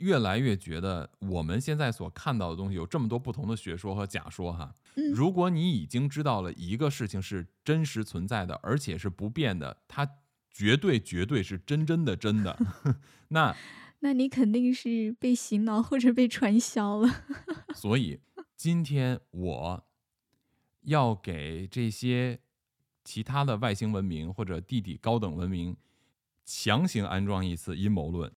越来越觉得我们现在所看到的东西有这么多不同的学说和假说哈。嗯如果你已经知道了一个事情是真实存在的，而且是不变的，它绝对绝对是真真的真的，那 那你肯定是被洗脑或者被传销了。所以今天我要给这些其他的外星文明或者地底高等文明强行安装一次阴谋论。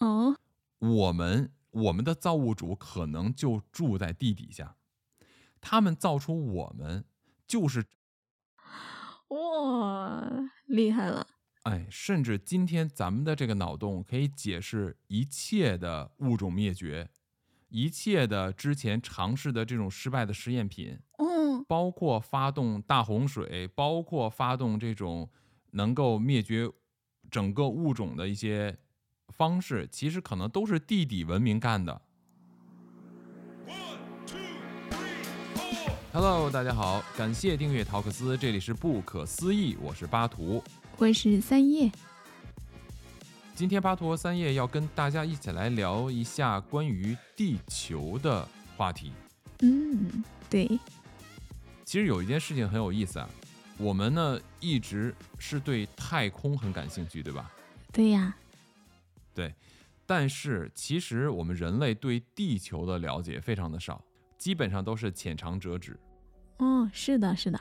哦，我们我们的造物主可能就住在地底下，他们造出我们就是哇，厉害了！哎，甚至今天咱们的这个脑洞可以解释一切的物种灭绝，一切的之前尝试的这种失败的实验品，嗯，包括发动大洪水，包括发动这种能够灭绝整个物种的一些方式，其实可能都是地底文明干的。Hello，大家好，感谢订阅陶克斯，这里是不可思议，我是巴图。我是三叶。今天巴图和三叶要跟大家一起来聊一下关于地球的话题。嗯，对，其实有一件事情很有意思啊，我们呢一直是对太空很感兴趣，对吧？对呀，对，但是其实我们人类对地球的了解非常的少，基本上都是浅尝辄止。哦，是的，是的，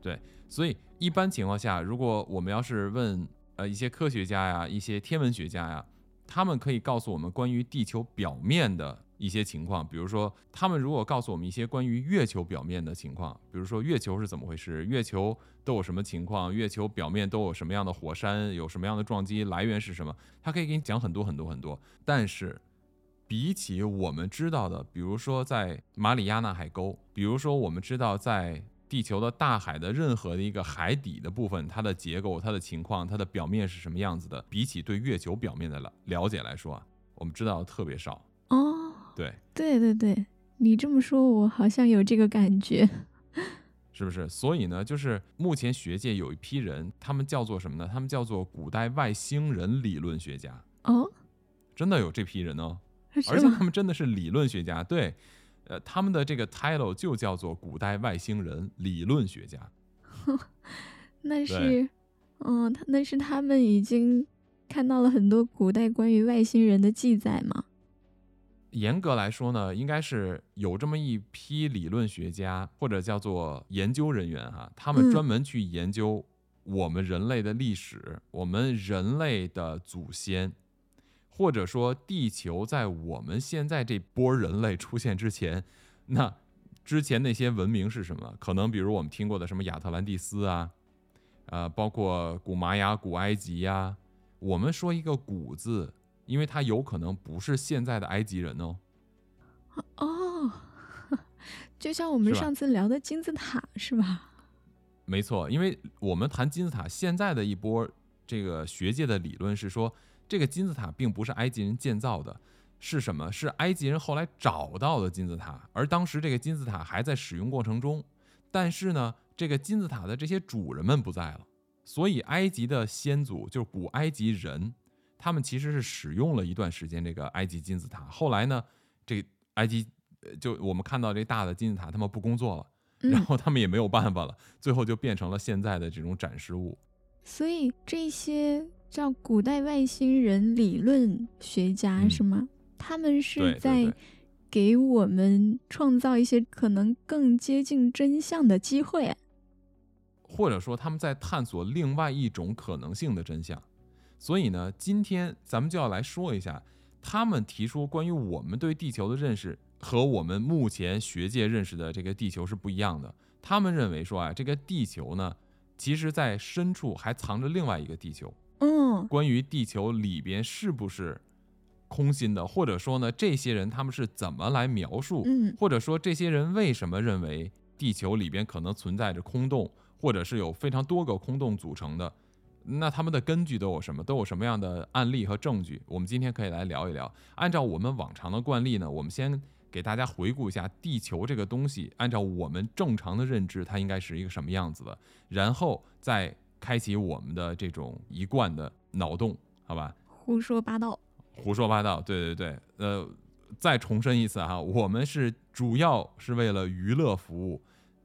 对，所以一般情况下，如果我们要是问呃一些科学家呀、一些天文学家呀，他们可以告诉我们关于地球表面的一些情况，比如说他们如果告诉我们一些关于月球表面的情况，比如说月球是怎么回事，月球都有什么情况，月球表面都有什么样的火山，有什么样的撞击，来源是什么，他可以给你讲很多很多很多。但是比起我们知道的，比如说在马里亚纳海沟，比如说我们知道在地球的大海的任何的一个海底的部分，它的结构、它的情况、它的表面是什么样子的，比起对月球表面的了了解来说啊，我们知道的特别少。哦，对，对对对，你这么说，我好像有这个感觉。是不是？所以呢，就是目前学界有一批人，他们叫做什么呢？他们叫做古代外星人理论学家，哦，真的有这批人哦。而？且他们真的是理论学家，对，呃，他们的这个 title 就叫做古代外星人理论学家。那是，嗯，他那是他们已经看到了很多古代关于外星人的记载吗？严格来说呢，应该是有这么一批理论学家或者叫做研究人员哈、他们嗯专门去研究我们人类的历史，我们人类的祖先，或者说地球在我们现在这波人类出现之前，那之前那些文明是什么？可能比如我们听过的什么亚特兰蒂斯啊，呃，包括古玛雅、古埃及呀、我们说一个“古”字，因为他有可能不是现在的埃及人哦。哦，就像我们上次聊的金字塔是吧？没错，因为我们谈金字塔，现在的一波这个学界的理论是说，这个金字塔并不是埃及人建造的，是什么？是埃及人后来找到的金字塔，而当时这个金字塔还在使用过程中，但是呢，这个金字塔的这些主人们不在了，所以埃及的先祖就是古埃及人，他们其实是使用了一段时间这个埃及金字塔，后来呢，这埃及呃就我们看到这大的金字塔，他们不工作了。然嗯，后他们也没有办法了，最后就变成了现在的这种展示物。所以这些叫古代外星人理论学家嗯是吗？他们是在给我们创造一些可能更接近真相的机会。或者说他们在探索另外一种可能性的真相。所以呢，今天咱们就要来说一下，他们提出关于我们对地球的认识和我们目前学界认识的这个地球是不一样的。他们认为说啊，这个地球呢，其实在深处还藏着另外一个地球。嗯，关于地球里边是不是空心的，或者说呢，这些人他们是怎么来描述，嗯或者说这些人为什么认为地球里边可能存在着空洞，或者是有非常多个空洞组成的，那他们的根据都有什么？都有什么样的案例和证据？我们今天可以来聊一聊。按照我们往常的惯例呢，我们先给大家回顾一下地球这个东西，按照我们正常的认知，它应该是一个什么样子的，然后再开启我们的这种一贯的脑洞，好吧？胡说八道。胡说八道。对对对，呃，再重申一次哈，我们是主要是为了娱乐服务，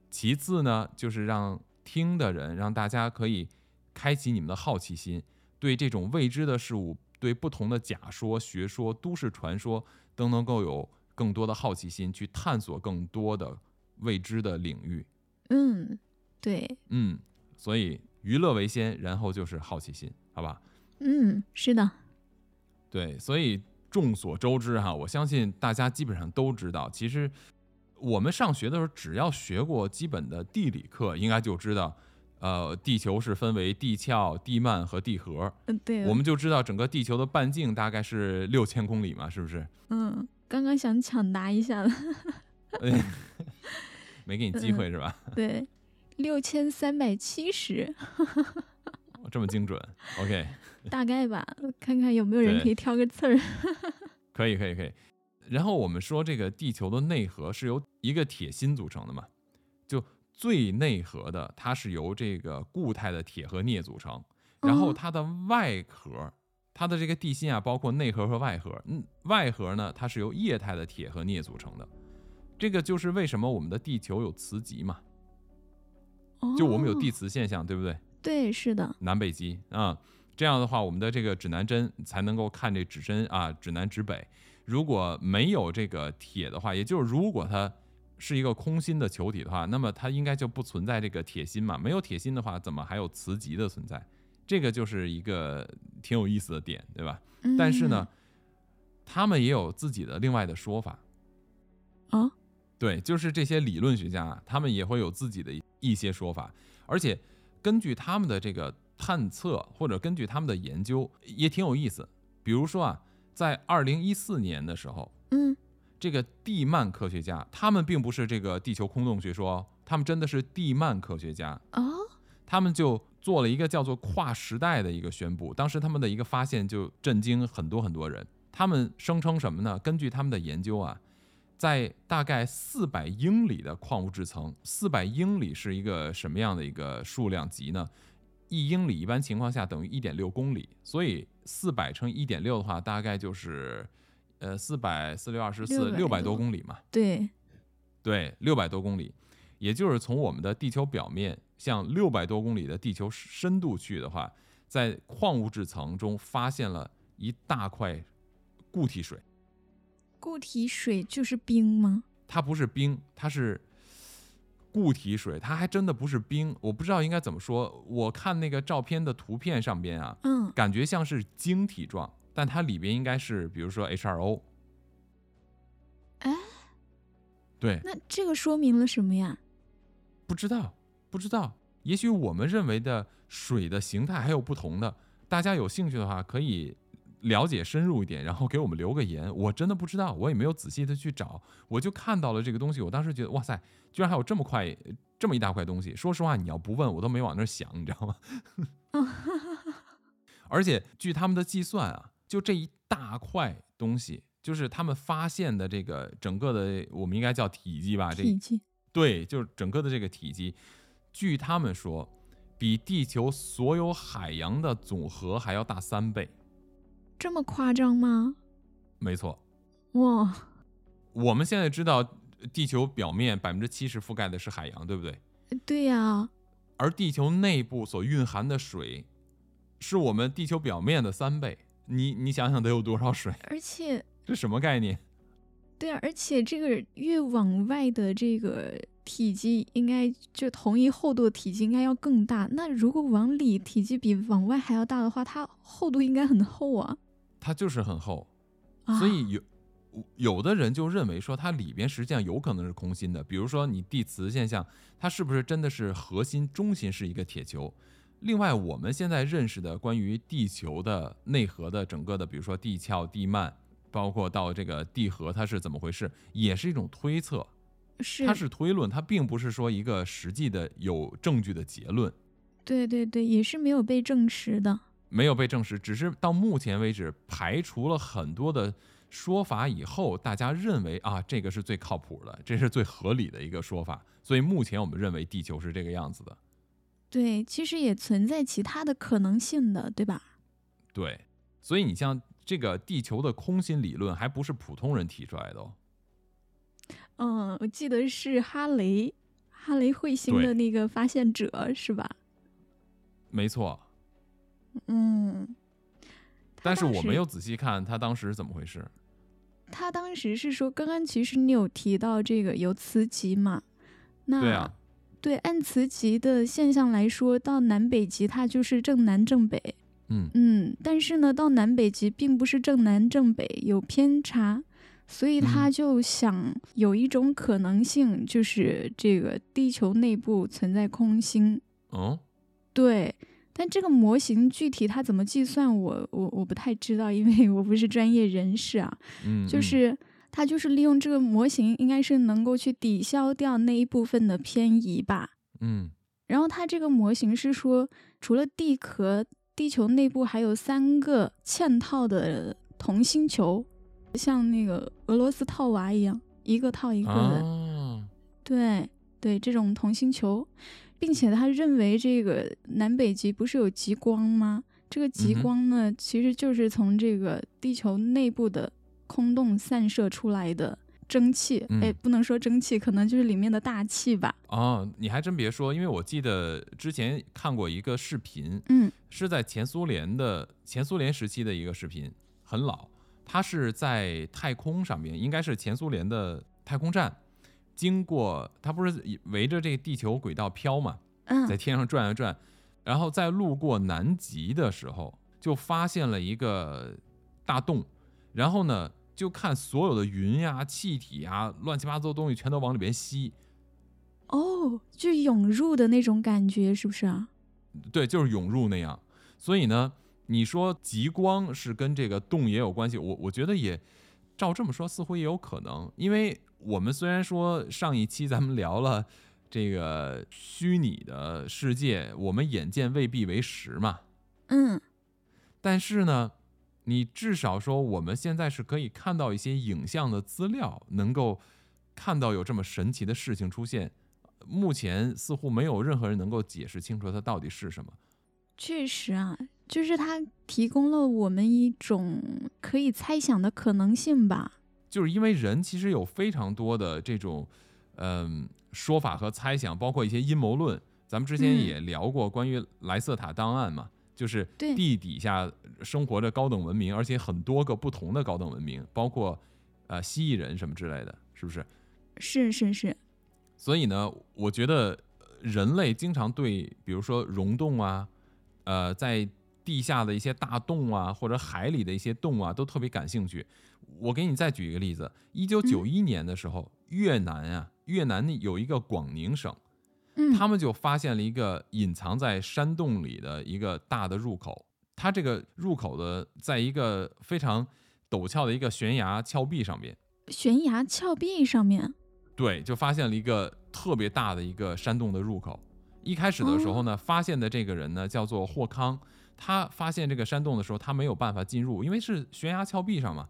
其次呢就是让听的人，让大家可以开启你们的好奇心，对这种未知的事物，对不同的假说、学说、都市传说都能够有更多的好奇心，去探索更多的未知的领域。嗯，对，嗯，所以娱乐为先，然后就是好奇心，好吧？嗯，是的，对，所以众所周知哈，我相信大家基本上都知道，其实我们上学的时候，只要学过基本的地理课，应该就知道，呃，地球是分为地壳、地幔和地核，嗯，对，我们就知道整个地球的半径大概是六千公里嘛，是不是？嗯，刚刚想抢答一下了，没给你机会是吧？对，六千三百七十，这么精准，OK，大概吧，看看有没有人可以挑个刺儿。可以，可以，可以。然后我们说这个地球的内核是由一个铁心组成的嘛，就最内核的它是由这个固态的铁和镍组成，然后它的外壳，它的这个地心啊，包括内核和外核，嗯，外核呢它是由液态的铁和镍组成的。这个就是为什么我们的地球有磁极嘛，就我们有地磁现象，对不对？对，是的。南北极啊，这样的话，我们的这个指南针才能够看这指针啊，指南指北。如果没有这个铁的话，也就是如果它是一个空心的球体的话，那么它应该就不存在这个铁心嘛。没有铁心的话，怎么还有磁极的存在？这个就是一个挺有意思的点，对吧？但是呢，他们也有自己的另外的说法啊。对，就是这些理论学家，啊他们也会有自己的一些说法，而且根据他们的这个探测，或者根据他们的研究，也挺有意思。比如说啊，在二零一四年的时候，嗯，这个地幔科学家，他们并不是这个地球空洞学说，他们真的是地幔科学家啊，他们就做了一个叫做跨时代的一个宣布。当时他们的一个发现就震惊很多很多人。他们声称什么呢？根据他们的研究啊。在大概四百英里的矿物质层，四百英里是一个什么样的一个数量级呢？一英里一般情况下等于一点六公里，所以四百乘一点六的话，大概就是呃四百四六二十四六百多公里嘛。对，对，六百多公里，也就是从我们的地球表面向六百多公里的地球深度去的话，在矿物质层中发现了一大块固体水。固体水就是冰吗？它不是冰，它是固体水，它还真的不是冰。我不知道应该怎么说。我看那个照片的图片上边啊，嗯，感觉像是晶体状，但它里边应该是，比如说 H2O。哎，对，那这个说明了什么呀？不知道，不知道。也许我们认为的水的形态还有不同的。大家有兴趣的话，可以。了解深入一点，然后给我们留个言。我真的不知道，我也没有仔细的去找，我就看到了这个东西。我当时觉得，哇塞，居然还有这么快、这么一大块东西。说实话，你要不问我都没往那想，你知道吗？而且据他们的计算啊，就这一大块东西，就是他们发现的这个整个的，我们应该叫体积吧？体积。对，就是整个的这个体积，据他们说，比地球所有海洋的总和还要大三倍。这么夸张吗？没错，哇！我们现在知道地球表面百分之七十覆盖的是海洋，对不对？对呀。而地球内部所蕴含的水，是我们地球表面的三倍。你你想想得有多少水？而且这什么概念？对啊，而且这个越往外的这个体积，应该就同一厚度的体积应该要更大。那如果往里体积比往外还要大的话，它厚度应该很厚啊。它就是很厚，所以有有的人就认为说它里边实际上有可能是空心的。比如说你地磁现象，它是不是真的是核心中心是一个铁球？另外，我们现在认识的关于地球的内核的整个的，比如说地壳、地幔，包括到这个地核，它是怎么回事，也是一种推测，是它是推论，它并不是说一个实际的有证据的结论。对对对，也是没有被证实的。没有被证实，只是到目前为止排除了很多的说法以后，大家认为啊，这个是最靠谱的，这是最合理的一个说法。所以目前我们认为地球是这个样子的。对，其实也存在其他的可能性的，对吧？对，所以你像这个地球的空心理论还不是普通人提出来的哦。嗯，我记得是哈雷，哈雷彗星的那个发现者是吧？没错，嗯，但是我没有仔细看他当时怎么回事。他当时是说，刚刚其实你有提到这个有磁极嘛？那对按磁极的现象来说，到南北极它就是正南正北，嗯嗯，但是呢，到南北极并不是正南正北，有偏差，所以他嗯就想有一种可能性，就是这个地球内部存在空心。哦，对，但这个模型具体它怎么计算我，我我不太知道，因为我不是专业人士啊。嗯，嗯就是它就是利用这个模型，应该是能够去抵消掉那一部分的偏移吧。嗯然后它这个模型是说，除了地壳，地球内部还有三个嵌套的同心球，像那个俄罗斯套娃一样，一个套一个的。啊，对对，这种同心球，并且他认为这个南北极不是有极光吗？这个极光呢，其实就是从这个地球内部的空洞散射出来的蒸汽。哎、嗯不能说蒸汽，可能就是里面的大气吧。哦，你还真别说，因为我记得之前看过一个视频，嗯是在前苏联的前苏联时期的一个视频，很老。它是在太空上面，应该是前苏联的太空站，经过它不是围着这个地球轨道飘嘛，在嗯，天上转啊转，然后在路过南极的时候，就发现了一个大洞，然后呢，就看所有的云呀、气体呀、乱七八糟的东西全都往里边吸，哦，就涌入的那种感觉，是不是啊？对，就是涌入那样。所以呢，你说极光是跟这个洞也有关系，我我觉得也照这么说似乎也有可能，因为我们虽然说上一期咱们聊了这个虚拟的世界，我们眼见未必为实嘛，嗯，但是呢，你至少说我们现在是可以看到一些影像的资料，能够看到有这么神奇的事情出现。目前似乎没有任何人能够解释清楚它到底是什么。确实啊，就是它提供了我们一种可以猜想的可能性吧。就是因为人其实有非常多的这种，嗯、说法和猜想，包括一些阴谋论。咱们之前嗯也聊过关于莱瑟塔档案嘛，就是地底下生活着高等文明，而且很多个不同的高等文明，包括呃蜥蜴人什么之类的，是不是？是是是，所以呢，我觉得呃人类经常对，比如说溶洞啊，呃，在地下的一些大洞啊，或者海里的一些洞啊，都特别感兴趣。我给你再举一个例子，一九九一年的时候，越南啊，越南有一个广宁省，嗯，他们就发现了一个隐藏在山洞里的一个大的入口。它这个入口的，在一个非常陡峭的一个悬崖峭壁上面，悬崖峭壁上面，对，就发现了一个特别大的一个山洞的入口。一开始的时候呢，发现的这个人呢叫做霍康，他发现这个山洞的时候，他没有办法进入，因为是悬崖峭壁上嘛。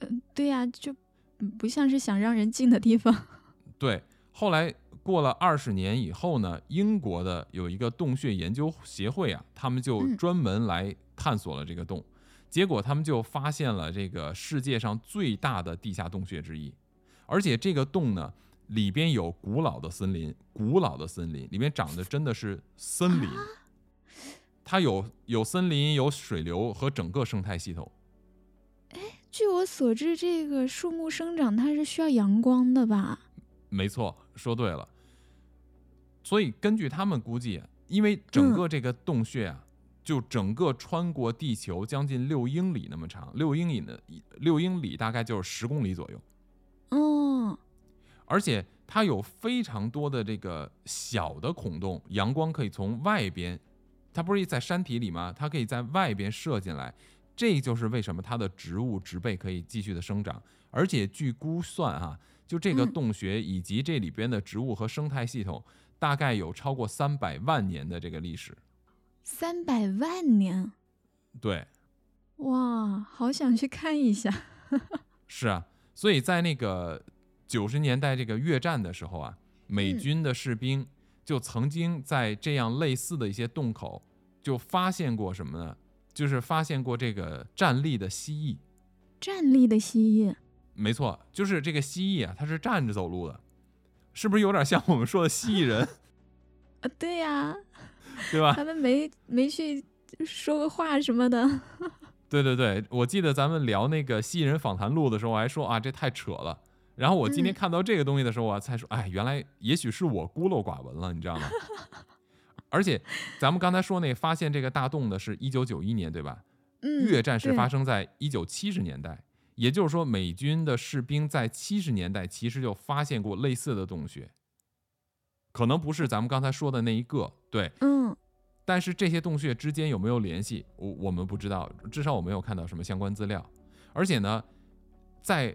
嗯对呀、就嗯不像是想让人进的地方。对，后来过了二十年以后呢，英国的有一个洞穴研究协会啊，他们就嗯专门来探索了这个洞，结果他们就发现了这个世界上最大的地下洞穴之一，而且这个洞呢。里边有古老的森林，古老的森林里面长的真的是森林，它有有森林，有水流和整个生态系统。据我所知，这个树木生长它是需要阳光的吧？没错，说对了。所以根据他们估计，因为整个这个洞穴啊，就整个穿过地球将近六英里那么长，六英里呢，六英里大概就是十公里左右，嗯，而且它有非常多的这个小的孔洞，阳光可以从外边，它不是在山体里吗？它可以在外边射进来，这就是为什么它的植物植被可以继续的生长。而且据估算哈、就这个嗯洞穴以及这里边的植物和生态系统，大概有超过三百万年的这个历史。三百万年，对，哇，好想去看一下。是啊，所以在那个九十年代这个越战的时候啊，美嗯军的士兵就曾经在这样类似的一些洞口就发现过什么呢？就是发现过这个站立的蜥蜴。站立的蜥蜴，没错，就是这个蜥蜴啊，它是站着走路的，是不是有点像我们说的蜥蜴人？啊，对呀，对吧？他们没没去说个话什么的。对对对，我记得咱们聊那个蜥蜴人访谈录的时候，我还说啊，这太扯了。然后我今天嗯看到这个东西的时候，我才说，哎，原来也许是我孤陋寡闻了，你知道吗？而且咱们刚才说那发现这个大洞的是一九九一年，对吧？嗯，越战是发生在一九七十年代，也就是说，美军的士兵在七十年代其实就发现过类似的洞穴，可能不是咱们刚才说的那一个，对，嗯。但是这些洞穴之间有没有联系，我我们不知道，至少我没有看到什么相关资料。而且呢，在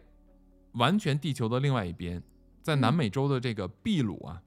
完全地球的另外一边，在南嗯。美洲的这个秘鲁啊，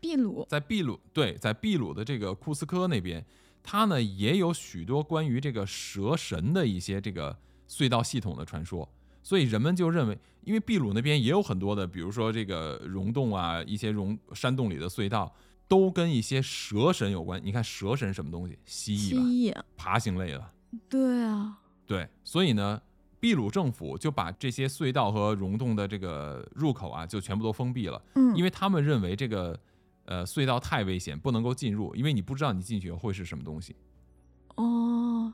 秘鲁，在秘鲁对，在秘鲁的这个库斯科那边，它呢也有许多关于这个蛇神的一些这个隧道系统的传说，所以人们就认为，因为秘鲁那边也有很多的，比如说这个溶洞啊，一些溶山洞里的隧道，都跟一些蛇神有关。你看蛇神什么东西？蜥蜥蜴吧，蜴，爬行类的。对啊，对，所以呢，秘鲁政府就把这些隧道和溶洞的这个入口啊，就全部都封闭了。嗯，因为他们认为这个呃隧道太危险，不能够进入，因为你不知道你进去会是什么东西，哦，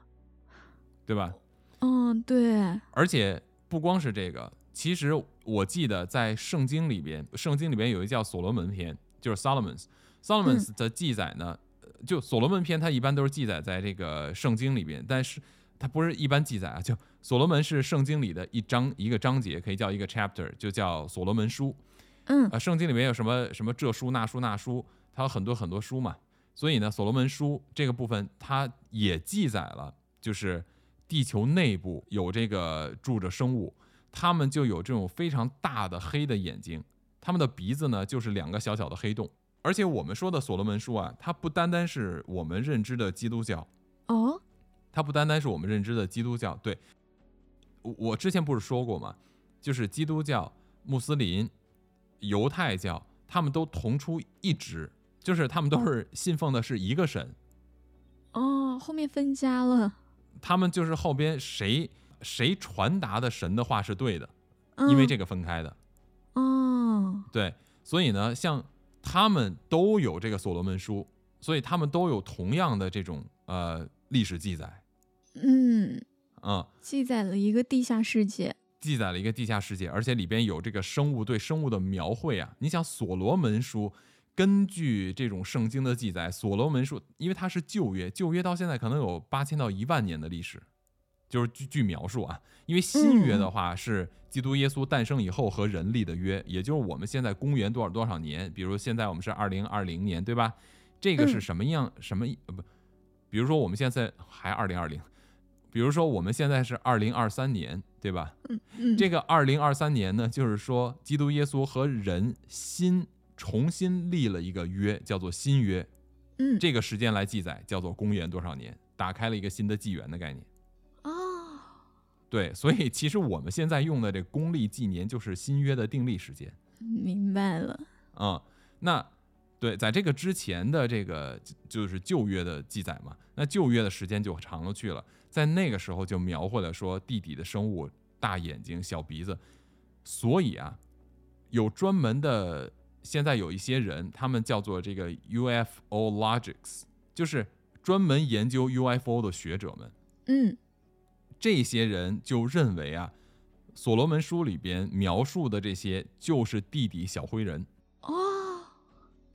对吧？嗯，对，而且不光是这个，其实我记得在圣经里边，圣经里边有一叫所罗门篇，就是 Solomon's Solomon's 的记载呢，呃就所罗门篇它一般都是记载在这个圣经里边，但是它不是一般记载啊，就所罗门是圣经里的一章一个章节，可以叫一个 chapter，就叫所罗门书。嗯啊，圣经里面有什么什么这书那书那书，它有很多很多书嘛。所以呢，所罗门书这个部分，它也记载了，就是地球内部有这个住着生物，它们就有这种非常大的黑的眼睛，它们的鼻子呢就是两个小小的黑洞。而且我们说的所罗门书啊，它不单单是我们认知的基督教，哦，它不单单是我们认知的基督教。对，我我之前不是说过吗？就是基督教、穆斯林、犹太教，他们都同出一支，就是他们都是信奉的是一个神，哦，后面分家了，他们就是后边谁谁传达的神的话是对的，因为嗯这个分开的。哦，对，所以呢，像他们都有这个所罗门书，所以他们都有同样的这种呃历史记载，嗯，啊。记载了一个地下世界，记载了一个地下世界，而且里边有这个生物对生物的描绘啊。你想，所罗门书根据这种圣经的记载，所罗门说因为它是旧约，旧约到现在可能有八千到一万年的历史，就是据据描述啊。因为新约的话是基督耶稣诞生以后和人立的约，也就是我们现在公元多少多少年，比如现在我们是二零二零年，对吧？这个是嗯什么样、什么呃不？比如说我们现在还二零二零，比如说我们现在是二零二三年，对吧？嗯，这个二零二三年呢，就是说基督耶稣和人新重新立了一个约，叫做新约。嗯，这个时间来记载，叫做公元多少年，打开了一个新的纪元的概念。哦，对，所以其实我们现在用的这公历纪年就是新约的定历时间。明白了，啊、那对，在这个之前的这个就就是旧约的记载嘛，那旧约的时间就长了去了，在那个时候就描绘了说地底的生物大眼睛、小鼻子，所以啊，有专门的，现在有一些人，他们叫做这个 UFO logics，就是专门研究 UFO 的学者们，嗯这些人就认为啊，所罗门书里边描述的这些就是地底小灰人。哦，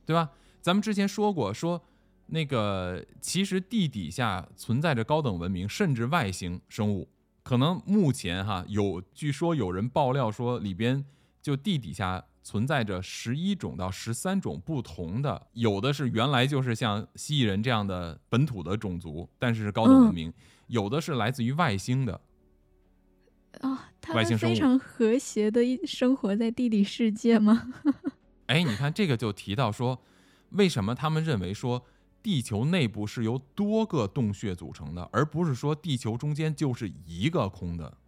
对吧？咱们之前说过，说那个其实地底下存在着高等文明，甚至外星生物。可能目前哈有，据说有人爆料说里边就地底下存在着十一种到十三种不同的，有的是原来就是像蜥蜴人这样的本土的种族，但是是高等文明；有的是来自于外星的。啊，他们非常和谐的一生活在地理世界吗？哎，你看这个就提到说，为什么他们认为说地球内部是由多个洞穴组成的，而不是说地球中间就是一个空的？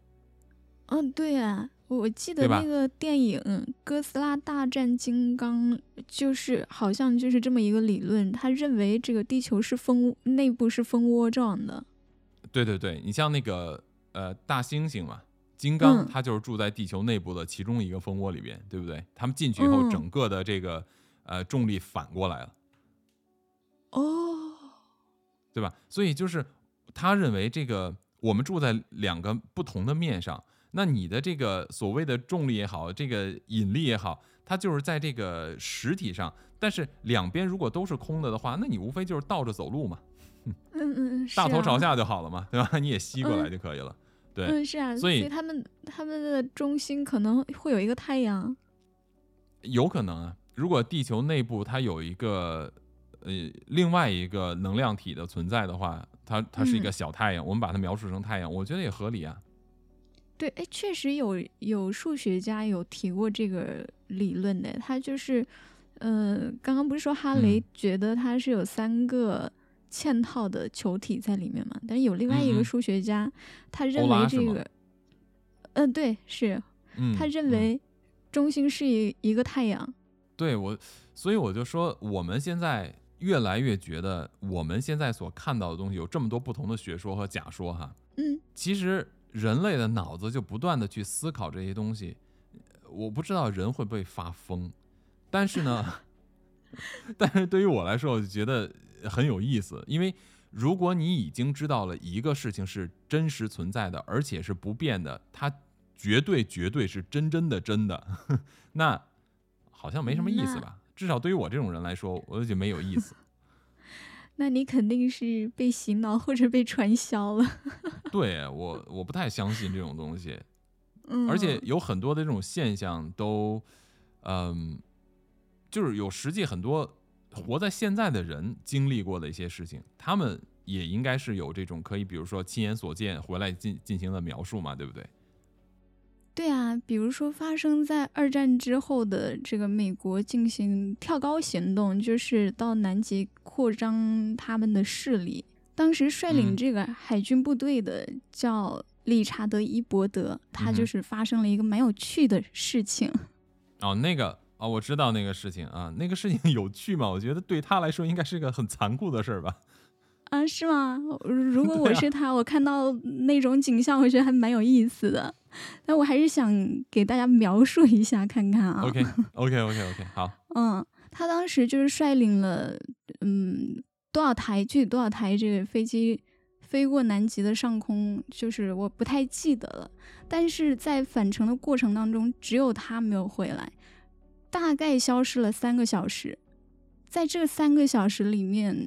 嗯，对啊，我记得那个电影《哥斯拉大战金刚》，就是好像就是这么一个理论，他认为这个地球是蜂内部是蜂窝状的。对对对，你像那个呃大猩猩嘛，金刚嗯它就是住在地球内部的其中一个蜂窝里边，对不对？他们进去以后，嗯整个的这个呃重力反过来了，哦，对吧？所以就是他认为这个我们住在两个不同的面上，那你的这个所谓的重力也好，这个引力也好，它就是在这个实体上，但是两边如果都是空的的话，那你无非就是倒着走路嘛，嗯嗯嗯，大头朝下就好了嘛，对吧？你也吸过来嗯就可以了。对，嗯，是啊，所所以他们他们的中心可能会有一个太阳。有可能啊，如果地球内部它有一个呃另外一个能量体的存在的话，它它是一个嗯小太阳，我们把它描述成太阳，我觉得也合理啊。对，哎，确实有有数学家有提过这个理论的，他就是，呃，刚刚不是说哈雷嗯觉得他是有三个嵌套的球体在里面嘛？但是有另外一个数学家，他认为这个，嗯、对，是嗯，他认嗯为中心是一一个太阳。对我，所以我就说，我们现在越来越觉得，我们现在所看到的东西有这么多不同的学说和假说哈。嗯其实人类的脑子就不断的去思考这些东西，我不知道人会不会发疯，但是呢，但是对于我来说，我就觉得很有意思，因为如果你已经知道了一个事情是真实存在的，而且是不变的，它绝对绝对是真真的真的，那好像没什么意思吧？至少对于我这种人来说，我就觉得没有意思。那你肯定是被洗脑或者被传销了。对我，我不太相信这种东西。嗯，而且有很多的这种现象都，嗯，就是有实际很多活在现在的人经历过的一些事情，他们也应该是有这种可以，比如说亲眼所见回来进进行的描述嘛，对不对？对啊，比如说发生在二战之后的这个美国进行跳高行动，就是到南极扩张他们的势力。当时率领嗯这个海军部队的叫理查德·伊伯德，他就是发生了一个蛮有趣的事情。哦，那个哦，我知道那个事情啊，那个事情有趣吗？我觉得对他来说应该是一个很残酷的事儿吧。啊，是吗？如果我是他，我看到那种景象，我觉得还蛮有意思的。但我还是想给大家描述一下看看啊。OK OK OK OK，好，嗯，他当时就是率领了嗯多少台具体多少台这个飞机飞过南极的上空，就是我不太记得了。但是在返程的过程当中，只有他没有回来，大概消失了三个小时。在这三个小时里面，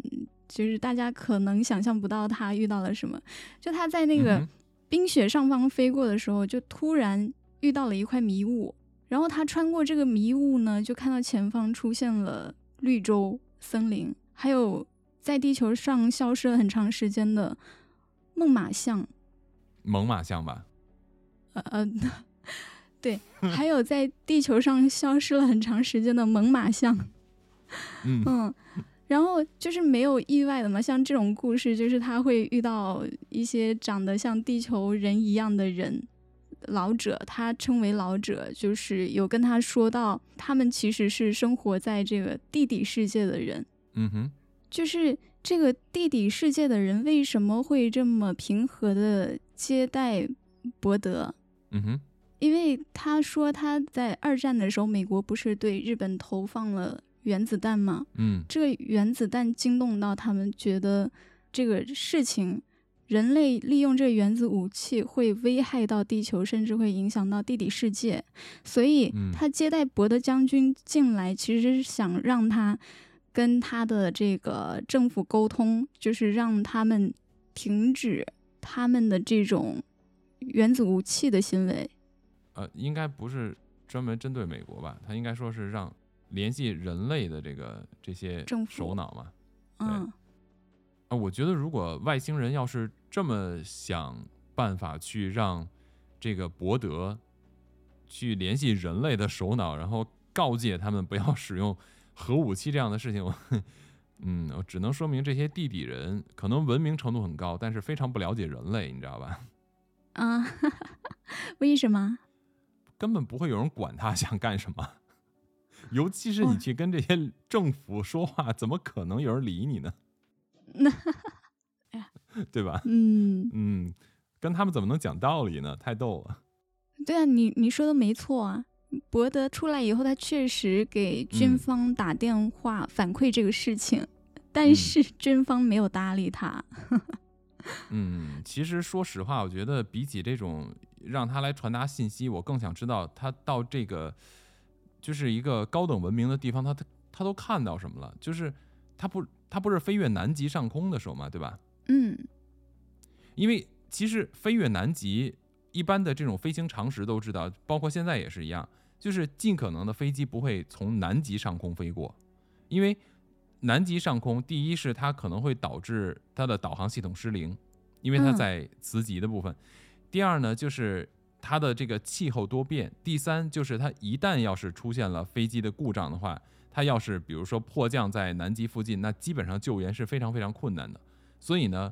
就是大家可能想象不到他遇到了什么。就他在那个冰雪上方飞过的时候，就突然遇到了一块迷雾，然后他穿过这个迷雾呢，就看到前方出现了绿洲、森林，还有在地球上消失了很长时间的猛犸象，猛犸象吧？呃呃，对，还有在地球上消失了很长时间的猛犸象，嗯 嗯。然后就是没有意外的嘛，像这种故事，就是他会遇到一些长得像地球人一样的人，老者，他称为老者，就是有跟他说到，他们其实是生活在这个地底世界的人，嗯哼，就是这个地底世界的人为什么会这么平和的接待伯德？嗯哼，因为他说他在二战的时候，美国不是对日本投放了原子弹嘛？嗯这个原子弹惊动到他们，觉得这个事情，人类利用这个原子武器会危害到地球，甚至会影响到地底世界。所以嗯他接待博德将军进来，其实是想让他跟他的这个政府沟通，就是让他们停止他们的这种原子武器的行为。呃，应该不是专门针对美国吧？他应该说是让联系人类的这个这些首脑嘛。嗯啊，我觉得如果外星人要是这么想办法去让这个伯德去联系人类的首脑，然后告诫他们不要使用核武器这样的事情，我 嗯，我只能说明这些地底人可能文明程度很高，但是非常不了解人类，你知道吧？啊，为什么？根本不会有人管他想干什么。尤其是你去跟这些政府说话，怎么可能有人理你呢？对吧？嗯，嗯，跟他们怎么能讲道理呢？太逗了。对啊，你你说的没错啊。博德出来以后，他确实给军嗯方打电话反馈这个事情，但嗯是军方没有搭理他。嗯，其实说实话，我觉得比起这种让他来传达信息，我更想知道他到这个就是一个高等文明的地方，他他他都看到什么了？就是他不他不是飞越南极上空的时候嘛，对吧？嗯因为其实飞越南极，一般的这种飞行常识都知道，包括现在也是一样，就是尽可能的飞机不会从南极上空飞过，因为南极上空，第一是它可能会导致它的导航系统失灵，因为它嗯在磁极的部分；第二呢，就是它的这个气候多变；第三就是它一旦要是出现了飞机的故障的话，它要是比如说迫降在南极附近，那基本上救援是非常非常困难的。所以呢，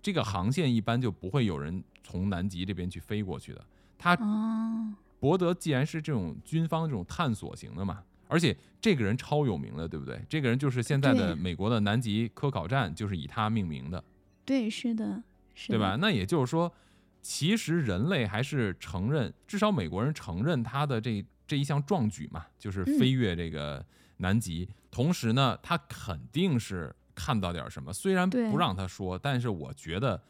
这个航线一般就不会有人从南极这边去飞过去的。它哦，博德既然是这种军方这种探索型的嘛，而且这个人超有名的，对不对？这个人就是现在的美国的南极科考站，就是以他命名的，对，是的，是的对吧？？那也就是说，其实人类还是承认，至少美国人承认他的这这一项壮举嘛，就是嗯飞越这个南极。同时呢，他肯定是看到点什么，虽然不让他说，但是我觉得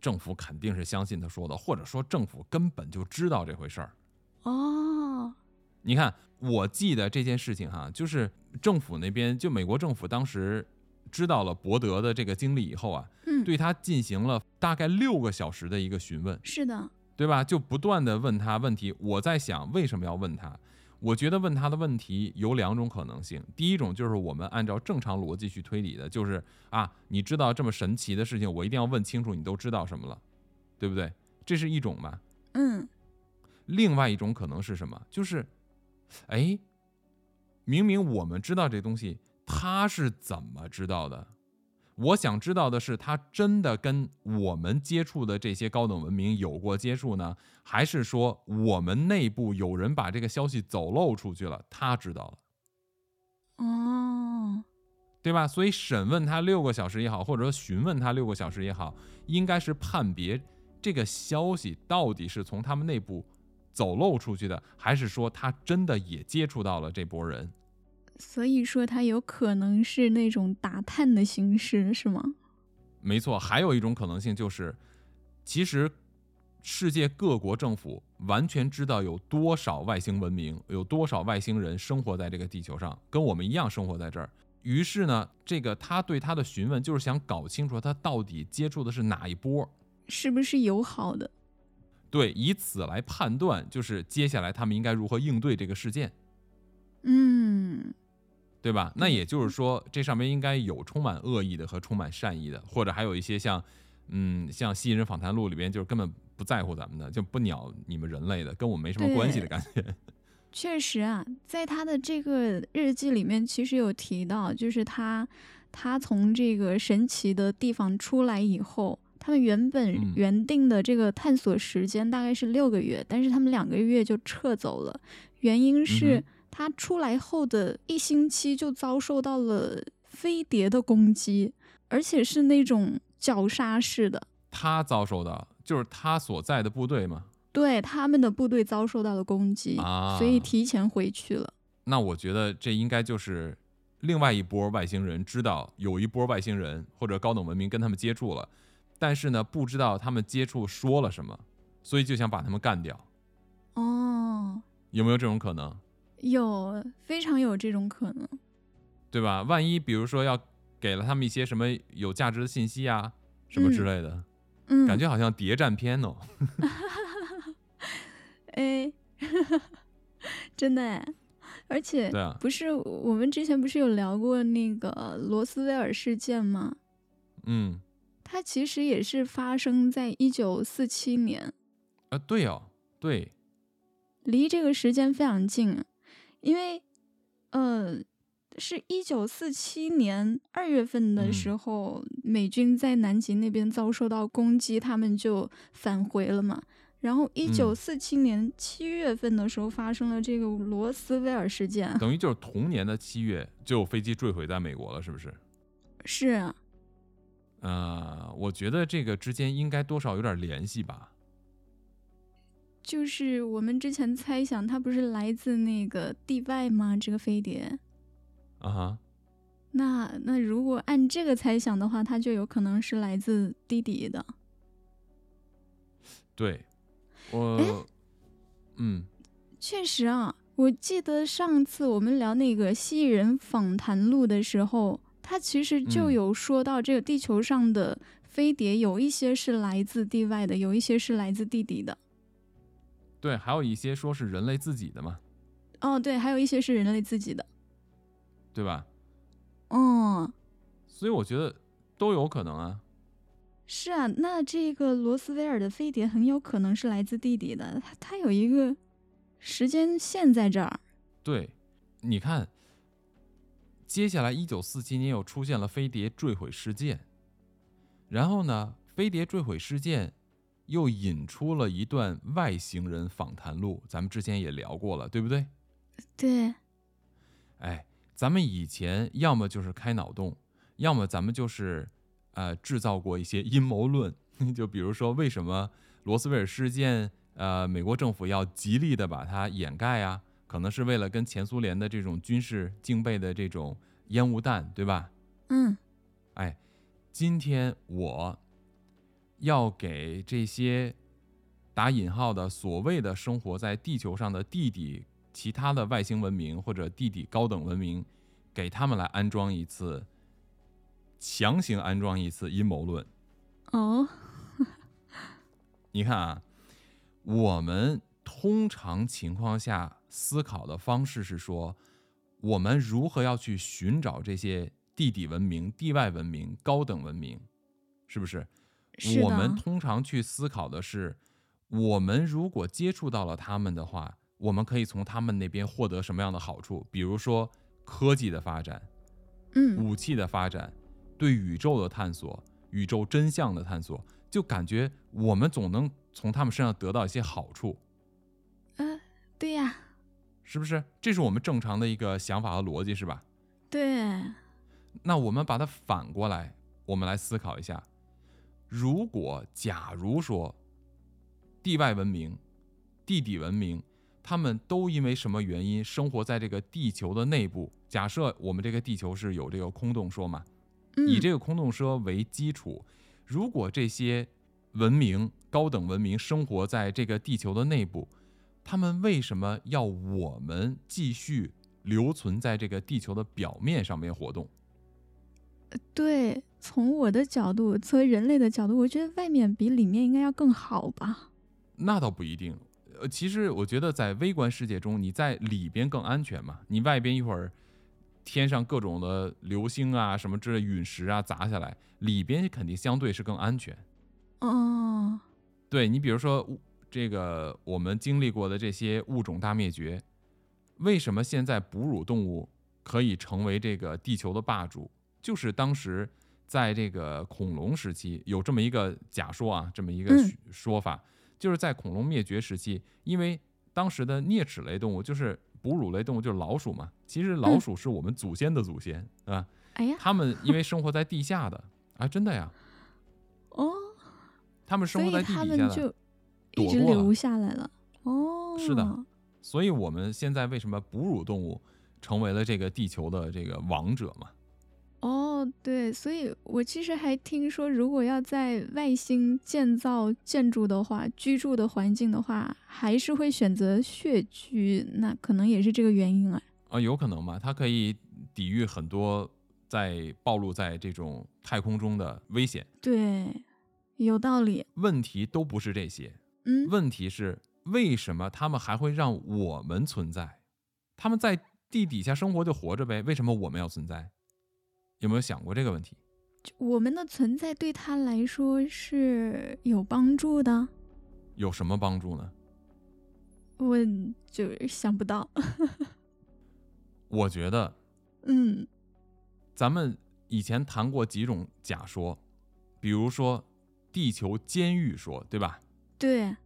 政府肯定是相信他说的，或者说政府根本就知道这回事儿。哦，你看，我记得这件事情哈，就是政府那边，就美国政府当时知道了伯德的这个经历以后啊，嗯，对他进行了大概六个小时的一个询问，是的，对吧？就不断的问他问题。我在想，为什么要问他？我觉得问他的问题有两种可能性。第一种就是我们按照正常逻辑去推理的，就是啊，你知道这么神奇的事情，我一定要问清楚你都知道什么了，对不对？这是一种吧。嗯，另外一种可能是什么？就是，哎，明明我们知道这东西，他是怎么知道的？我想知道的是，他真的跟我们接触的这些高等文明有过接触呢，还是说我们内部有人把这个消息走漏出去了，他知道了？哦，对吧？所以审问他六个小时也好，或者说询问他六个小时也好，应该是判别这个消息到底是从他们内部走漏出去的，还是说他真的也接触到了这波人？所以说他有可能是那种打探的形式，是吗？没错，还有一种可能性就是，其实世界各国政府完全知道有多少外星文明，有多少外星人生活在这个地球上，跟我们一样生活在这儿。于是呢，这个他对他的询问就是想搞清楚他到底接触的是哪一波，是不是友好的？对，以此来判断，就是接下来他们应该如何应对这个事件，嗯，对吧？那也就是说，这上面应该有充满恶意的和充满善意的，或者还有一些像，嗯，像《吸引人访谈录》里边就是根本不在乎咱们的，就不鸟你们人类的，跟我没什么关系的感觉。确实啊，在他的这个日记里面，其实有提到，就是他他从这个神奇的地方出来以后，他们原本嗯原定的这个探索时间大概是六个月，但是他们两个月就撤走了，原因嗯是哼他出来后的一星期就遭受到了飞碟的攻击，而且是那种绞杀式的。他遭受到就是他所在的部队嘛。对他们的部队遭受到了攻击，啊所以提前回去了。那我觉得这应该就是另外一波外星人知道有一波外星人或者高等文明跟他们接触了，但是呢不知道他们接触说了什么，所以就想把他们干掉。哦，有没有这种可能？有非常有这种可能。对吧？万一比如说要给了他们一些什么有价值的信息啊，什么之嗯类的，嗯，感觉好像谍战片哦。哎，真的哎，而且对啊，不是我们之前不是有聊过那个罗斯威尔事件吗？嗯，它其实也是发生在一九四七年，啊，对哦，对，离这个时间非常近啊，因为呃，是一九四七年二月份的嗯时候，美军在南极那边遭受到攻击，他们就返回了嘛。然后一九四七年七月份的时候，发生了这个罗斯威尔事件，等于就是同年的七月就有飞机坠毁在美国了，是不是？是啊，呃，我觉得这个之间应该多少有点联系吧。就是我们之前猜想，它不是来自那个地外吗？这个飞碟。啊哈。那那如果按这个猜想的话，它就有可能是来自地底的。对，我，嗯，确实啊，我记得上次我们聊那个蜥蜴人访谈录的时候，他其实就有说到，这个地球上的飞碟有一些是来自地外的，有一些是来自地底的。对，还有一些说是人类自己的嘛。哦，对，还有一些是人类自己的，对吧？嗯，所以我觉得都有可能啊。是啊，那这个罗斯威尔的飞碟很有可能是来自地底的，它它有一个时间线在这儿。对，你看，接下来一九四七年又出现了飞碟坠毁事件，然后呢，飞碟坠毁事件又引出了一段外星人访谈录，咱们之前也聊过了，对不对？对。哎，咱们以前要么就是开脑洞，要么咱们就是。呃，制造过一些阴谋论，就比如说为什么罗斯威尔事件，呃，美国政府要极力的把它掩盖啊？可能是为了跟前苏联的这种军事竞备的这种烟雾弹，对吧？嗯。哎，今天我要给这些打引号的所谓的生活在地球上的地底其他的外星文明或者地底高等文明，给他们来安装一次。强行安装一次阴谋论，哦，你看啊，我们通常情况下思考的方式是说，我们如何要去寻找这些地底文明、地外文明、高等文明，是不是？是我们通常去思考的是，我们如果接触到了他们的话，我们可以从他们那边获得什么样的好处？比如说科技的发展，嗯，武器的发展。对宇宙的探索，宇宙真相的探索，就感觉我们总能从他们身上得到一些好处。嗯，对呀，是不是？这是我们正常的一个想法和逻辑，是吧？对。那我们把它反过来，我们来思考一下：如果假如说地外文明、地底文明，他们都因为什么原因生活在这个地球的内部？假设我们这个地球是有这个空洞说嘛？以这个空洞说为基础，如果这些文明、高等文明生活在这个地球的内部，他们为什么要我们继续留存在这个地球的表面上面活动？对，从我的角度，作为人类的角度，我觉得外面比里面应该要更好吧？那倒不一定。呃，其实我觉得在微观世界中，你在里边更安全嘛。你外边一会儿。天上各种的流星啊，什么之类陨石啊砸下来，里边肯定相对是更安全。哦，对你比如说这个我们经历过的这些物种大灭绝，为什么现在哺乳动物可以成为这个地球的霸主？就是当时在这个恐龙时期有这么一个假说啊，这么一个说法，就是在恐龙灭绝时期，因为当时的啮齿类动物就是。哺乳类动物就是老鼠嘛，其实老鼠是我们祖先的祖先，对吧？哎呀，他们因为生活在地下的啊，真的呀。哦。他们生活在地底下的，就一直留下来了。哦。是的，所以我们现在为什么哺乳动物成为了这个地球的这个王者嘛？哦，对，所以我其实还听说，如果要在外星建造建筑的话，居住的环境的话，还是会选择穴居，那可能也是这个原因啊。啊，有可能吧？它可以抵御很多在暴露在这种太空中的危险。对，有道理。问题都不是这些，嗯，问题是为什么他们还会让我们存在？他们在地底下生活就活着呗，为什么我们要存在？有没有想过这个问题？我们的存在对他来说是有帮助的。有什么帮助呢？我就想不到。我觉得，嗯，咱们以前谈过几种假说，比如说地球监狱说，对吧？对。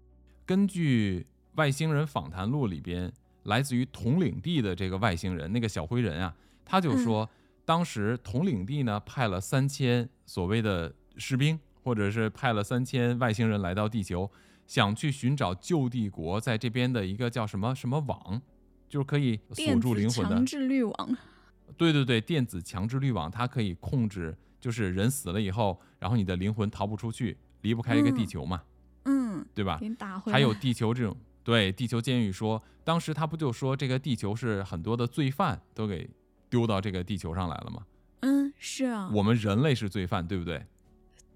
根据外星人访谈录里边，来自于统领地的这个外星人，那个小灰人啊，他就说。当时统领地呢派了三千所谓的士兵，或者是派了三千外星人来到地球，想去寻找旧帝国在这边的一个叫什么什么网，就是可以锁住灵魂的强制滤网。对对对，电子强制滤网，它可以控制，就是人死了以后，然后你的灵魂逃不出去，离不开这个地球嘛，嗯，对吧？给你打回来。还有地球这种，对地球监狱说，当时他不就说这个地球是很多的罪犯都给丢到这个地球上来了吗？嗯，是啊，我们人类是罪犯，对不对？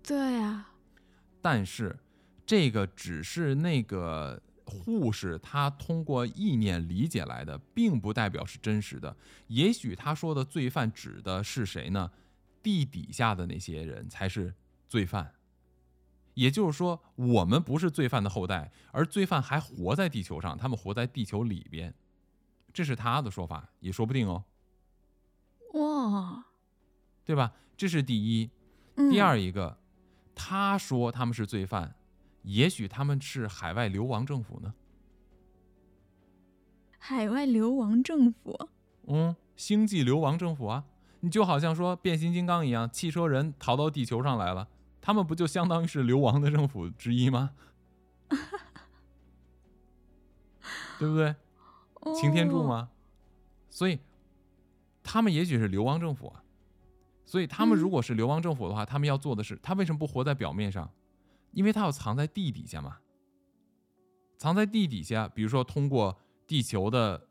对啊，但是这个只是那个护士他通过意念理解来的，并不代表是真实的。也许他说的罪犯指的是谁呢？地底下的那些人才是罪犯。也就是说，我们不是罪犯的后代，而罪犯还活在地球上，他们活在地球里边，这是他的说法，也说不定哦，哇，对吧？这是第一。嗯第二一个，他说他们是罪犯，也许他们是海外流亡政府呢。海外流亡政府，嗯，星际流亡政府啊，你就好像说变形金刚一样，汽车人逃到地球上来了，他们不就相当于是流亡的政府之一吗？对不对？擎天柱哦？吗？所以他们也许是流亡政府啊。所以他们如嗯果是流亡政府的话，他们要做的是，他为什么不活在表面上？因为他要藏在地底下嘛。藏在地底下，比如说通过地球的，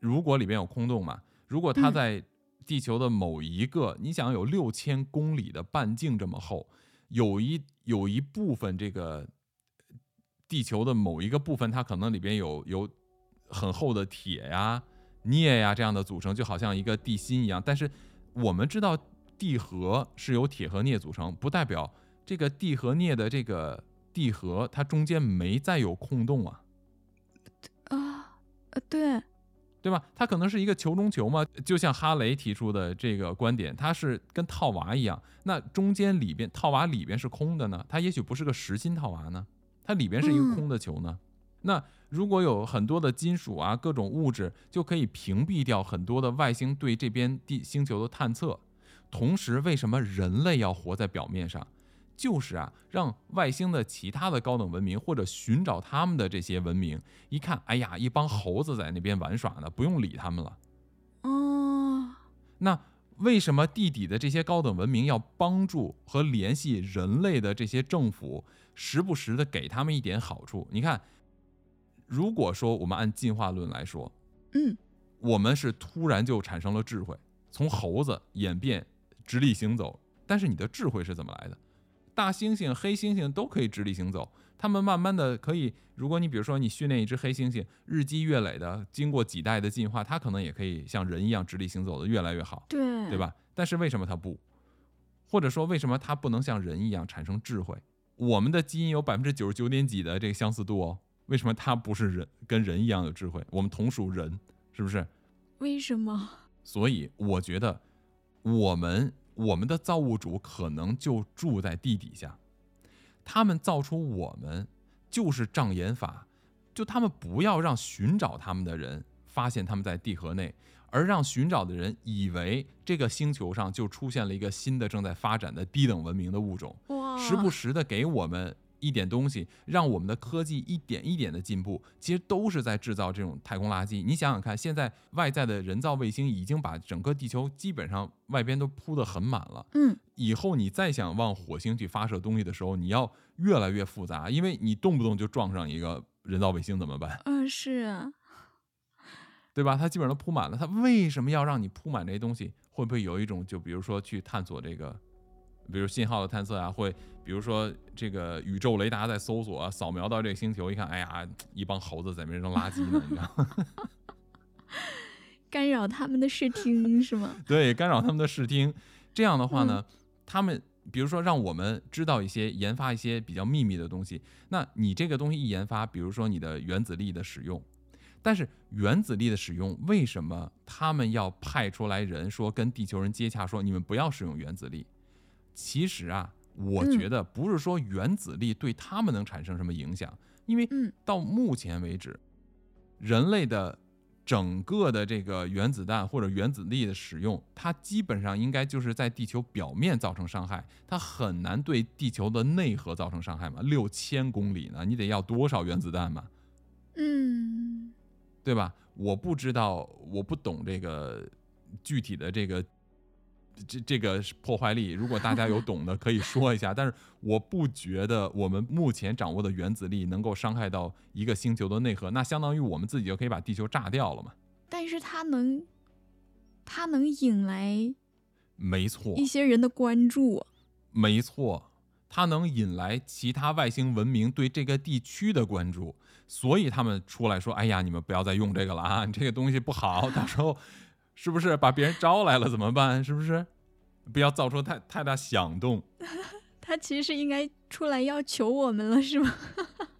如果里边有空洞嘛，如果它嗯在地球的某一个，你想有六千公里的半径这么厚，有一有一部分这个地球的某一个部分，它可能里边有有很厚的铁呀、镍呀这样的组成，就好像一个地心一样。但是我们知道地核是由铁和镍组成，不代表这个地和镍的这个地核它中间没再有空洞啊。啊，呃，对，对吧？它可能是一个球中球嘛，就像哈雷提出的这个观点，它是跟套娃一样。那中间里边套娃里边是空的呢，它也许不是个实心套娃呢，它里边是一个嗯空的球呢。那如果有很多的金属啊，各种物质，就可以屏蔽掉很多的外星对这边地星球的探测。同时，为什么人类要活在表面上？就是啊，让外星的其他的高等文明或者寻找他们的这些文明，一看，哎呀，一帮猴子在那边玩耍呢，不用理他们了。哦，那为什么地底的这些高等文明要帮助和联系人类的这些政府，时不时的给他们一点好处？你看，如果说我们按进化论来说，嗯，我们是突然就产生了智慧，从猴子演变直立行走，但是你的智慧是怎么来的？大猩猩、黑猩猩都可以直立行走，它们慢慢的可以，如果你比如说你训练一只黑猩猩，日积月累的，经过几代的进化，它可能也可以像人一样直立行走的越来越好，对，对？吧？但是为什么它不？或者说为什么它不能像人一样产生智慧？我们的基因有百分之九十九点几的这个相似度哦，为什么他不是人跟人一样有智慧？我们同属人，是不是？为什么？所以我觉得，我们我们的造物主可能就住在地底下，他们造出我们就是障眼法，就他们不要让寻找他们的人发现他们在地核内，而让寻找的人以为这个星球上就出现了一个新的正在发展的低等文明的物种，时不时的给我们一点东西，让我们的科技一点一点的进步，其实都是在制造这种太空垃圾。你想想看，现在外在的人造卫星已经把整个地球基本上外边都铺得很满了。嗯，以后你再想往火星去发射东西的时候，你要越来越复杂，因为你动不动就撞上一个人造卫星怎么办？嗯，是啊，对吧？它基本上都铺满了，它为什么要让你铺满这些东西？会不会有一种，就比如说去探索这个，比如信号的探测啊，会比如说这个宇宙雷达在搜索、啊、扫描到这个星球，一看，哎呀，一帮猴子在那边扔垃圾呢，你知道吗？干扰他们的视听是吗？对，干扰他们的视听。这样的话嗯呢，他们比如说让我们知道一些研发一些比较秘密的东西，那你这个东西一研发，比如说你的原子力的使用，但是原子力的使用，为什么他们要派出来人说跟地球人接洽，说你们不要使用原子力？其实啊，我嗯觉得不是说原子力对他们能产生什么影响，因为嗯到目前为止，人类的整个的这个原子弹或者原子力的使用，它基本上应该就是在地球表面造成伤害，它很难对地球的内核造成伤害嘛。六千公里呢，你得要多少原子弹嘛？嗯，对吧？我不知道，我不懂这个具体的这个这这个破坏力。如果大家有 懂的，可以说一下。但是我不觉得我们目前掌握的原子力能够伤害到一个星球的内核，那相当于我们自己就可以把地球炸掉了嘛？但是它能，它能引来没错，一些人的关注。没错，它能引来其他外星文明对这个地区的关注。所以他们出来说：“哎呀，你们不要再用这个了啊！你这个东西不好，到时候是不是把别人招来了怎么办？是不是？不要造出太太大响动。”他其实应该出来要求我们了，是吗？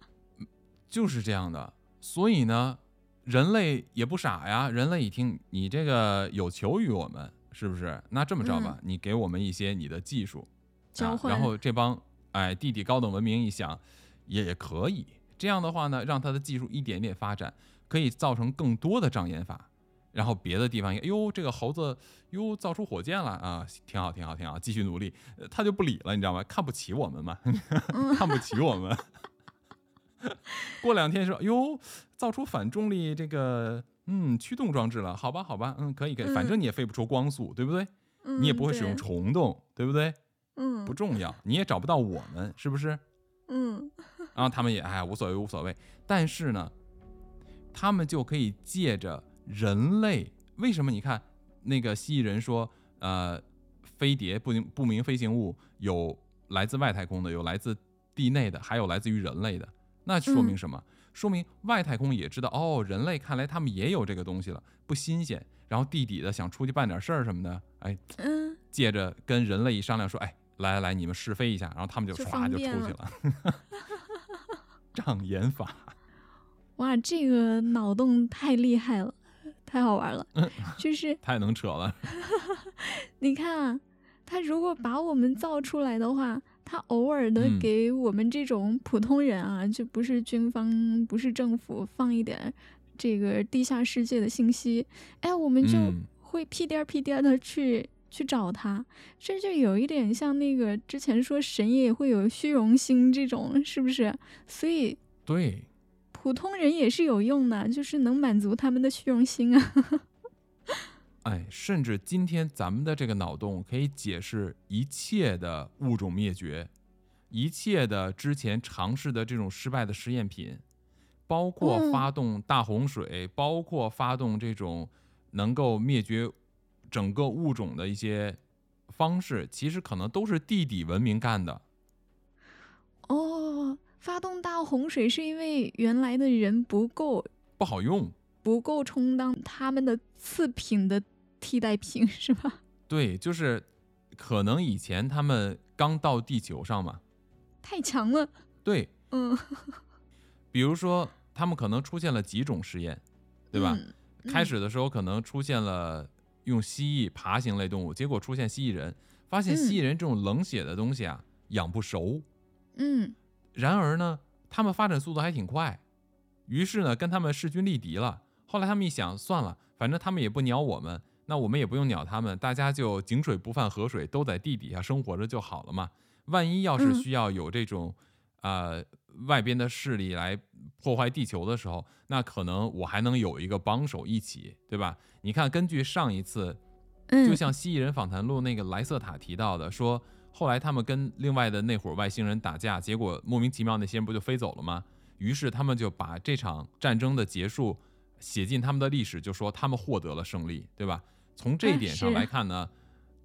就是这样的。所以呢，人类也不傻呀。人类一听你这个有求于我们，是不是？那这么着吧，你给我们一些你的技术啊，然后这帮哎弟弟高等文明一想，也也可以。这样的话呢，让他的技术一点点发展，可以造成更多的障眼法，然后别的地方，哎呦，这个猴子哟造出火箭了啊，挺好，挺好，挺好，继续努力，他就不理了，你知道吗？看不起我们嘛，看不起我们。过两天说，哟，造出反重力这个嗯驱动装置了，好吧，好吧，嗯，可以，可以，反正你也飞不出光速，对不对？你也不会使用虫洞，对不对？嗯，不重要，你也找不到我们，是不是？嗯。然后他们也哎无所谓无所谓，但是呢，他们就可以借着人类为什么？你看那个蜥蜴人说，呃，飞碟不明不明飞行物有来自外太空的，有来自地内的，还有来自于人类的。那说明什么？说明外太空也知道哦，人类看来他们也有这个东西了，不新鲜。然后地底的想出去办点事儿什么的，哎，嗯借着跟人类一商量说，哎，来来来，你们试飞一下，然后他们就唰就出去了。障眼法，哇，这个脑洞太厉害了，太好玩了，就是 太能扯了。你看啊，他如果把我们造出来的话，他偶尔的给我们这种普通人啊，就不是军方，不是政府，放一点这个地下世界的信息，哎，我们就会屁颠屁颠的去去找他。这就有一点像那个之前说神也会有虚荣心这种，是不是？所以对普通人也是有用的，就是能满足他们的虚荣心啊。哎，甚至今天咱们的这个脑洞可以解释一切的物种灭绝，一切的之前尝试的这种失败的实验品，包括发动大洪水，包括发动这种能够灭绝整个物种的一些方式，其实可能都是地底文明干的。哦，发动大洪水是因为原来的人不够，不好用，不够充当他们的次品的。替代品 是吧？对，就是可能以前他们刚到地球上嘛，太强了。对，嗯，比如说他们可能出现了几种实验，对吧？开始的时候可能出现了用蜥蜴爬行类动物，结果出现蜥蜴人，发现蜥蜴人这种冷血的东西啊养不熟。嗯，然而呢，他们发展速度还挺快，于是呢跟他们势均力敌了。后来他们一想，算了，反正他们也不鸟我们。那我们也不用鸟他们，大家就井水不犯河水，都在地底下生活着就好了嘛。万一要是需要有这种，呃，外边的势力来破坏地球的时候，那可能我还能有一个帮手一起，对吧？你看，根据上一次，就像蜥蜴人访谈录那个莱瑟塔提到的，说后来他们跟另外的那伙外星人打架，结果莫名其妙那些人不就飞走了吗？于是他们就把这场战争的结束写进他们的历史，就说他们获得了胜利，对吧？从这一点上来看呢，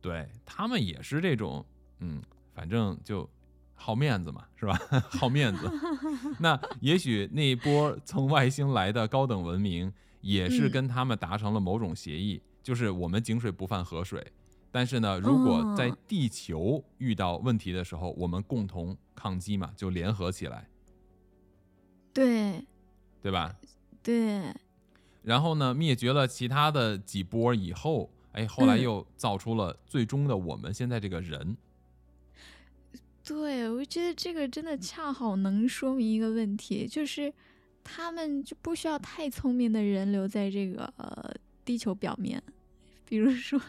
对他们也是这种，嗯，反正就好面子嘛，是吧？好面子。那也许那一波从外星来的高等文明，也是跟他们达成了某种协议，就是我们井水不犯河水。但是呢，如果在地球遇到问题的时候，我们共同抗击嘛，就联合起来。对，对吧？对。然后呢，灭绝了其他的几波以后，哎，后来又造出了最终的我们现在这个人。对，我觉得这个真的恰好能说明一个问题，就是他们就不需要太聪明的人留在这个呃地球表面，比如说，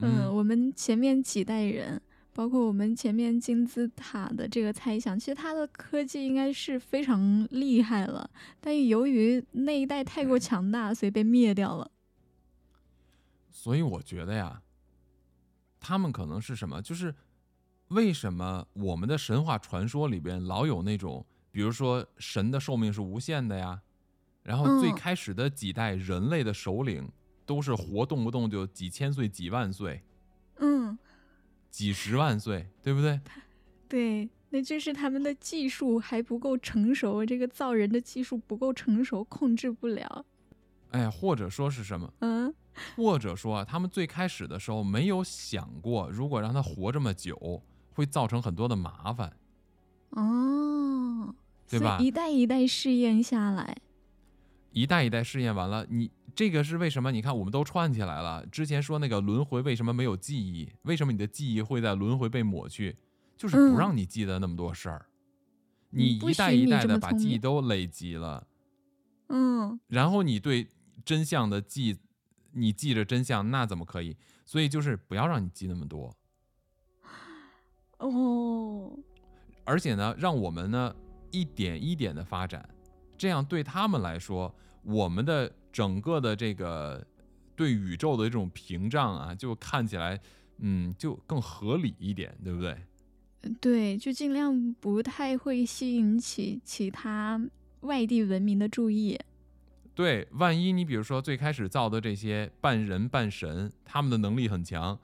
嗯，嗯我们前面几代人，包括我们前面金字塔的这个猜想，其实它的科技应该是非常厉害了，但由于那一代太过强大，所以被灭掉了。所以我觉得呀，他们可能是什么？就是为什么我们的神话传说里边老有那种，比如说神的寿命是无限的呀，然后最嗯开始的几代人类的首领都是活动不动就几千岁、几万岁、嗯，几十万岁，对不对？对，那就是他们的技术还不够成熟，这个造人的技术不够成熟，控制不了。哎，或者说是什么？嗯或者说啊，他们最开始的时候没有想过，如果让他活这么久，会造成很多的麻烦。哦，对吧一代一代试验下来，一代一代试验完了，你这个是为什么？你看，我们都串起来了。之前说那个轮回为什么没有记忆？为什么你的记忆会在轮回被抹去？就是不嗯让你记得那么多事儿。嗯你一代一代的把记忆都累积了，嗯然后你对真相的记，你记着真相，那怎么可以？所以就是不要让你记那么多。哦，而且呢，让我们呢一点一点的发展，这样对他们来说，我们的整个的这个对宇宙的这种屏障啊，就看起来，嗯，就更合理一点，对不对？对，就尽量不太会吸引起其他外地文明的注意。对，万一你比如说最开始造的这些半人半神，他们的能力很强，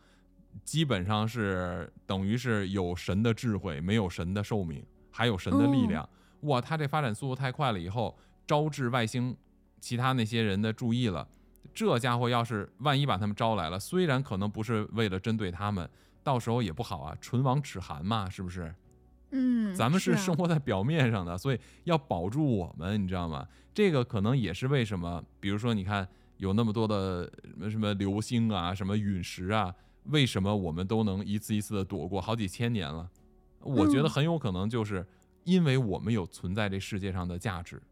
基本上是等于是有神的智慧，没有神的寿命，还有神的力哦量。哇，他这发展速度太快了，以后招致外星其他那些人的注意了。这家伙要是万一把他们招来了，虽然可能不是为了针对他们，到时候也不好啊，唇亡齿寒嘛，是不是？嗯，咱们是啊生活在表面上的，所以要保住我们，你知道吗？这个可能也是为什么，比如说你看有那么多的什么什么流星啊，什么陨石啊，为什么我们都能一次一次的躲过好几千年了？我觉得嗯很有可能就是因为我们有存在这世界上的价值。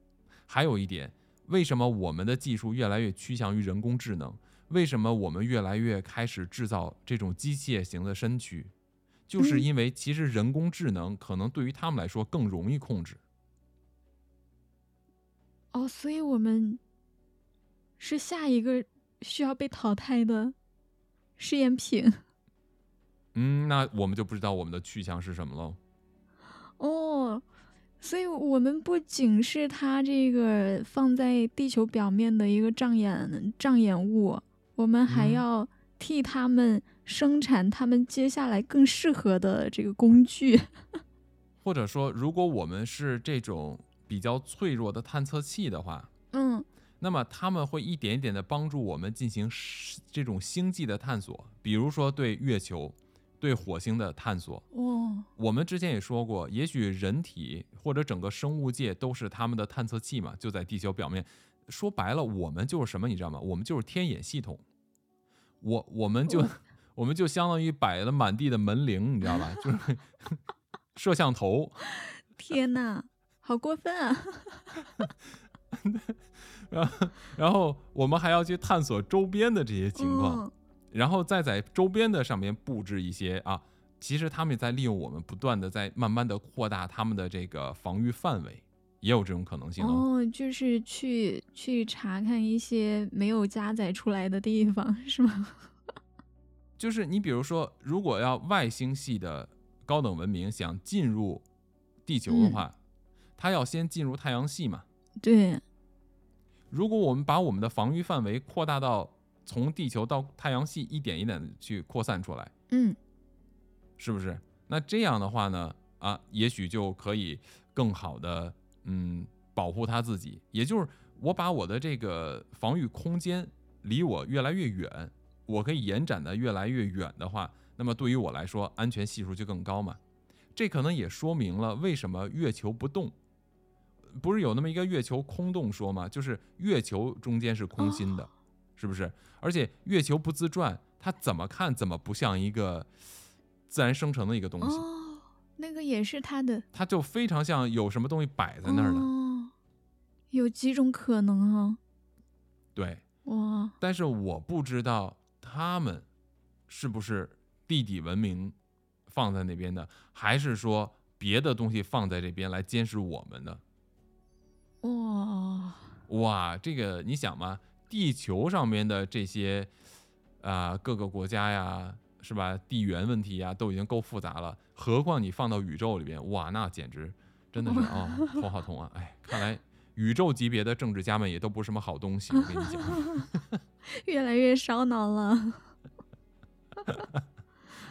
还有一点，为什么我们的技术越来越趋向于人工智能？为什么我们越来越开始制造这种机械型的身躯？就是嗯因为其实人工智能可能对于他们来说更容易控制。哦，所以我们是下一个需要被淘汰的试验品。嗯，那我们就不知道我们的去向是什么喽。哦，所以我们不仅是它这个放在地球表面的一个障眼障眼物，我们还嗯要替他们生产他们接下来更适合的这个工具。或者说，如果我们是这种比较脆弱的探测器的话，嗯那么他们会一点一点的帮助我们进行这种星际的探索，比如说对月球、对火星的探索。哦，我们之前也说过，也许人体或者整个生物界都是他们的探测器嘛，就在地球表面。说白了，我们就是什么，你知道吗？我们就是天眼系统。我我们就、哦 我们就相当于摆了满地的门铃，你知道吧？就是摄像头，天哪，好过分啊！然后然后我们还要去探索周边的这些情况。嗯然后再在周边的上面布置一些啊，其实他们也在利用我们，不断的在慢慢的扩大他们的这个防御范围，也有这种可能性哦。哦，就是去去查看一些没有加载出来的地方，是吗？就是你比如说，如果要外星系的高等文明想进入地球的话，它要先进入太阳系嘛。对，如果我们把我们的防御范围扩大到从地球到太阳系一点一点的去扩散出来，嗯是不是？那这样的话呢，啊，也许就可以更好的嗯保护他自己。也就是我把我的这个防御空间离我越来越远，我可以延展的越来越远的话，那么对于我来说，安全系数就更高嘛。这可能也说明了为什么月球不动。不是有那么一个月球空洞说吗？就是月球中间是空心的，是不是？而且月球不自转，它怎么看怎么不像一个自然生成的一个东西，哦，那个也是它的它就非常像有什么东西摆在那儿的。哦，有几种可能啊？对，哇，但是我不知道他们是不是地底文明放在那边的，还是说别的东西放在这边来监视我们的。哇，哇，这个你想嘛，地球上面的这些啊、各个国家呀，是吧？地缘问题呀，都已经够复杂了，何况你放到宇宙里边，哇，那简直真的是啊、头好痛啊！哎，看来宇宙级别的政治家们也都不是什么好东西，我跟你讲。越来越烧脑了。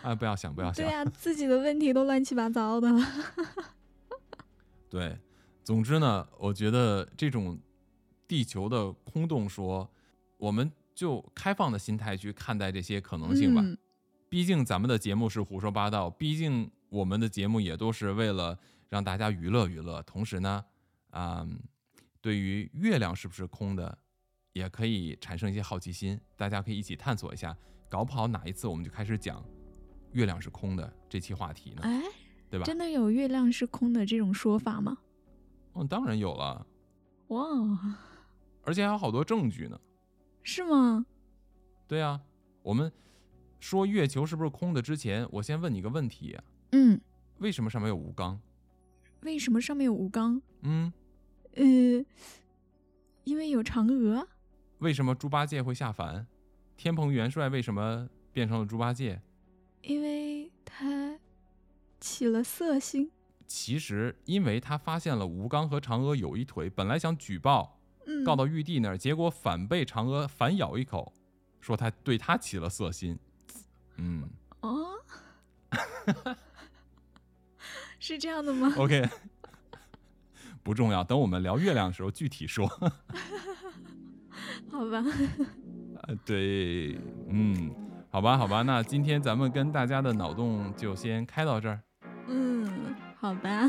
啊，不要想，不要 想对。呀、自己的问题都乱七八糟的。对，总之呢，我觉得这种地球的空洞说，我们就开放的心态去看待这些可能性吧。嗯毕竟咱们的节目是胡说八道，毕竟我们的节目也都是为了让大家娱乐娱乐，同时呢，啊、对于月亮是不是空的，也可以产生一些好奇心，大家可以一起探索一下，搞不好哪一次我们就开始讲月亮是空的这期话题呢，哎，对吧？真的有月亮是空的这种说法吗？嗯，当然有了，哇，而且还有好多证据呢。是吗？对啊，我们说月球是不是空的之前，我先问你个问题：嗯，为什么上面有吴刚？为什么上面有吴刚？嗯，呃，因为有嫦娥。为什么猪八戒会下凡？天蓬元帅为什么变成了猪八戒？因为他起了色心。其实，因为他发现了吴刚和嫦娥有一腿，本来想举报嗯，告到玉帝那儿，结果反被嫦娥反咬一口，说他对他起了色心。嗯哦，是这样的吗？，OK，不重要，等我们聊月亮的时候具体说。好吧，呃，对，嗯，好吧，好吧，那今天咱们跟大家的脑洞就先开到这儿。嗯，好吧，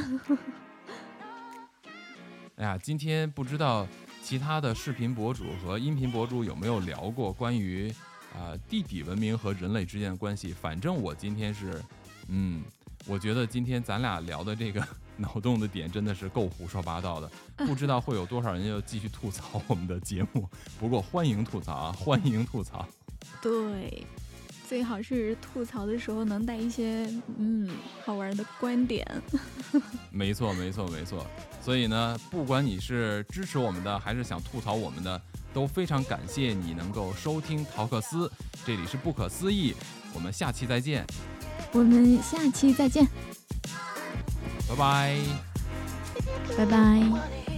哎呀，今天不知道其他的视频博主和音频博主有没有聊过关于啊、地底文明和人类之间的关系。反正我今天是，嗯，我觉得今天咱俩聊的这个 脑洞的点真的是够胡说八道的，不知道会有多少人要继续吐槽我们的节目。不过欢迎吐槽啊，欢迎吐槽。对，最好是吐槽的时候能带一些嗯好玩的观点。没错，没错，没错。所以呢，不管你是支持我们的，还是想吐槽我们的，都非常感谢你能够收听陶克斯。这里是不可思议，我们下期再见，我们下期再见，拜拜。拜拜。